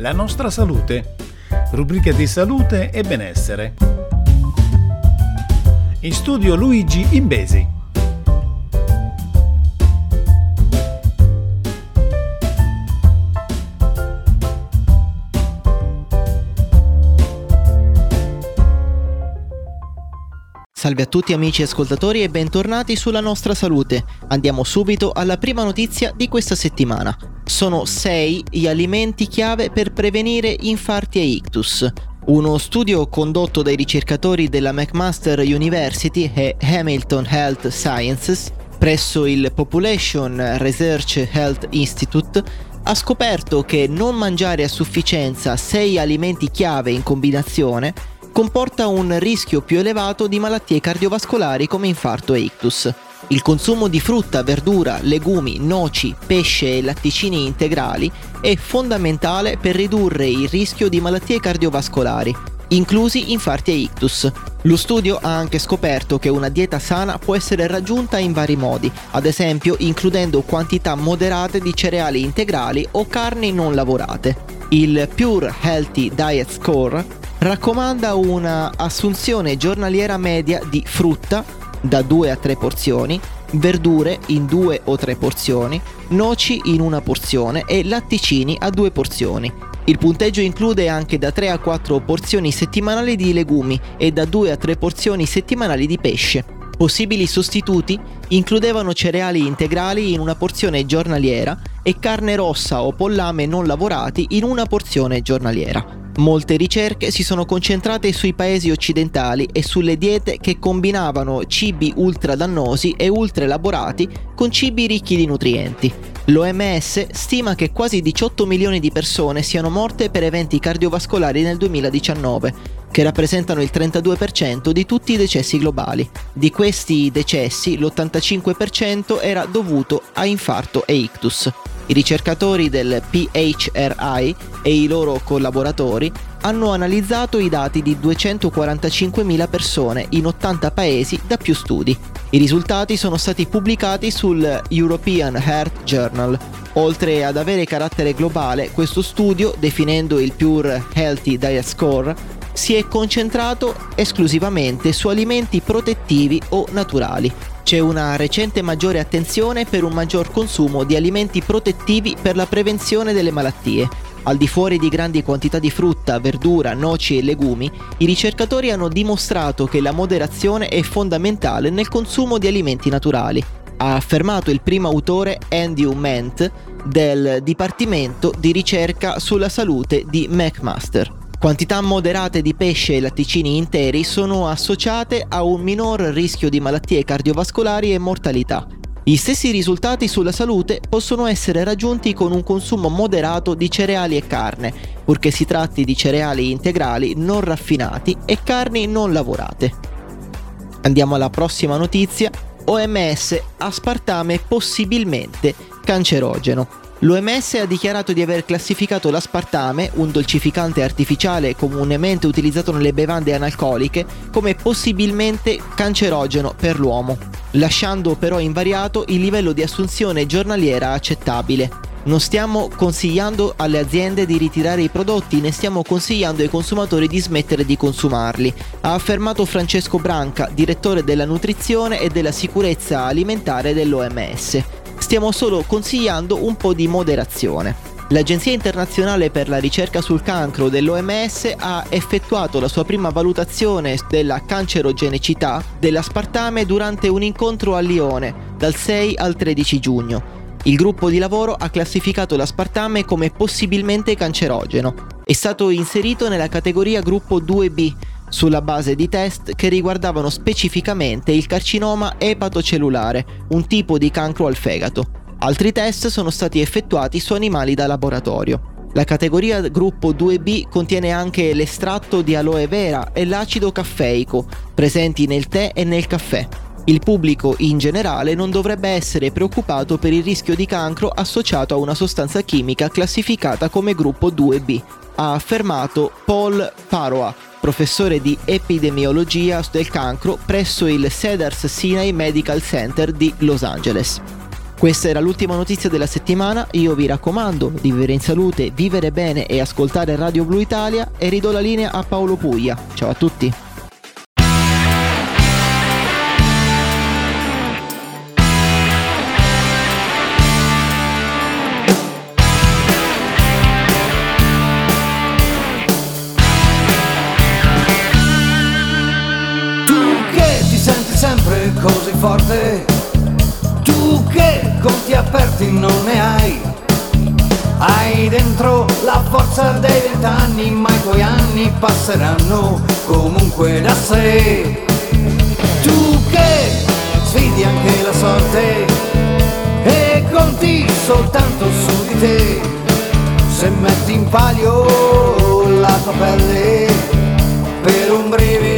La nostra salute, rubrica di salute e benessere. In studio Luigi Imbesi. Salve a tutti amici ascoltatori e bentornati sulla nostra salute. Andiamo subito alla prima notizia di questa settimana. Sono 6 gli alimenti chiave per prevenire infarti e ictus. Uno studio condotto dai ricercatori della McMaster University e Hamilton Health Sciences presso il Population Research Health Institute ha scoperto che non mangiare a sufficienza 6 alimenti chiave in combinazione comporta un rischio più elevato di malattie cardiovascolari come infarto e ictus. Il consumo di frutta, verdura, legumi, noci, pesce e latticini integrali è fondamentale per ridurre il rischio di malattie cardiovascolari, inclusi infarti e ictus. Lo studio ha anche scoperto che una dieta sana può essere raggiunta in vari modi, ad esempio includendo quantità moderate di cereali integrali o carni non lavorate. Il Pure Healthy Diet Score raccomanda una assunzione giornaliera media di frutta da 2 a 3 porzioni, verdure in 2 o 3 porzioni, noci in una porzione e latticini a 2 porzioni. Il punteggio include anche da 3 a 4 porzioni settimanali di legumi e da 2 a 3 porzioni settimanali di pesce. Possibili sostituti includevano cereali integrali in una porzione giornaliera e carne rossa o pollame non lavorati in una porzione giornaliera. Molte ricerche si sono concentrate sui paesi occidentali e sulle diete che combinavano cibi ultra dannosi e ultra elaborati con cibi ricchi di nutrienti. L'OMS stima che quasi 18 milioni di persone siano morte per eventi cardiovascolari nel 2019, che rappresentano il 32% di tutti i decessi globali. Di questi decessi l'85% era dovuto a infarto e ictus. I ricercatori del PHRI e i loro collaboratori hanno analizzato i dati di 245.000 persone in 80 paesi da più studi. I risultati sono stati pubblicati sul European Heart Journal. Oltre ad avere carattere globale, questo studio, definendo il Pure Healthy Diet Score, si è concentrato esclusivamente su alimenti protettivi o naturali, c'è una recente maggiore attenzione per un maggior consumo di alimenti protettivi per la prevenzione delle malattie. Al di fuori di grandi quantità di frutta, verdura, noci e legumi, i ricercatori hanno dimostrato che la moderazione è fondamentale nel consumo di alimenti naturali. Ha affermato il primo autore Andrew Ment del Dipartimento di ricerca sulla salute di McMaster. Quantità moderate di pesce e latticini interi sono associate a un minor rischio di malattie cardiovascolari e mortalità. Gli stessi risultati sulla salute possono essere raggiunti con un consumo moderato di cereali e carne, purché si tratti di cereali integrali non raffinati e carni non lavorate. Andiamo alla prossima notizia. OMS aspartame possibilmente cancerogeno. L'OMS ha dichiarato di aver classificato l'aspartame, un dolcificante artificiale comunemente utilizzato nelle bevande analcoliche, come possibilmente cancerogeno per l'uomo, lasciando però invariato il livello di assunzione giornaliera accettabile. Non stiamo consigliando alle aziende di ritirare i prodotti, ne stiamo consigliando ai consumatori di smettere di consumarli, ha affermato Francesco Branca, direttore della nutrizione e della sicurezza alimentare dell'OMS stiamo solo consigliando un po' di moderazione. L'Agenzia internazionale per la ricerca sul cancro dell'OMS ha effettuato la sua prima valutazione della cancerogenicità dell'aspartame durante un incontro a Lione dal 6 al 13 giugno. Il gruppo di lavoro ha classificato l'aspartame come possibilmente cancerogeno. È stato inserito nella categoria gruppo 2B sulla base di test che riguardavano specificamente il carcinoma epatocellulare, un tipo di cancro al fegato. Altri test sono stati effettuati su animali da laboratorio. La categoria gruppo 2B contiene anche l'estratto di aloe vera e l'acido caffeico, presenti nel tè e nel caffè. Il pubblico in generale non dovrebbe essere preoccupato per il rischio di cancro associato a una sostanza chimica classificata come gruppo 2B, ha affermato Paul Paroa, professore di epidemiologia del cancro presso il Cedars Sinai Medical Center di Los Angeles. Questa era l'ultima notizia della settimana, io vi raccomando di vivere in salute, vivere bene e ascoltare Radio Blu Italia e ridò la linea a Paolo Puglia. Ciao a tutti! Forte. Tu che conti aperti non ne hai. Hai dentro la forza dei vent'anni Ma i tuoi anni passeranno comunque da sé. Tu che sfidi anche la sorte E conti soltanto su di te. Se metti in palio la tua pelle Per un brivido,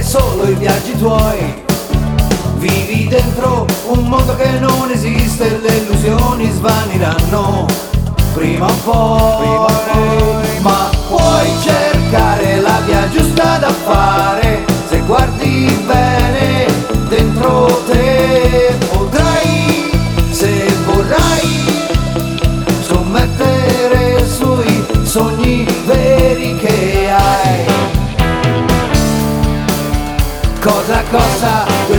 fai solo i viaggi tuoi. Vivi dentro un mondo che non esiste, le illusioni svaniranno prima o poi. Ma puoi cercare la via giusta da fare se guardi bene casa.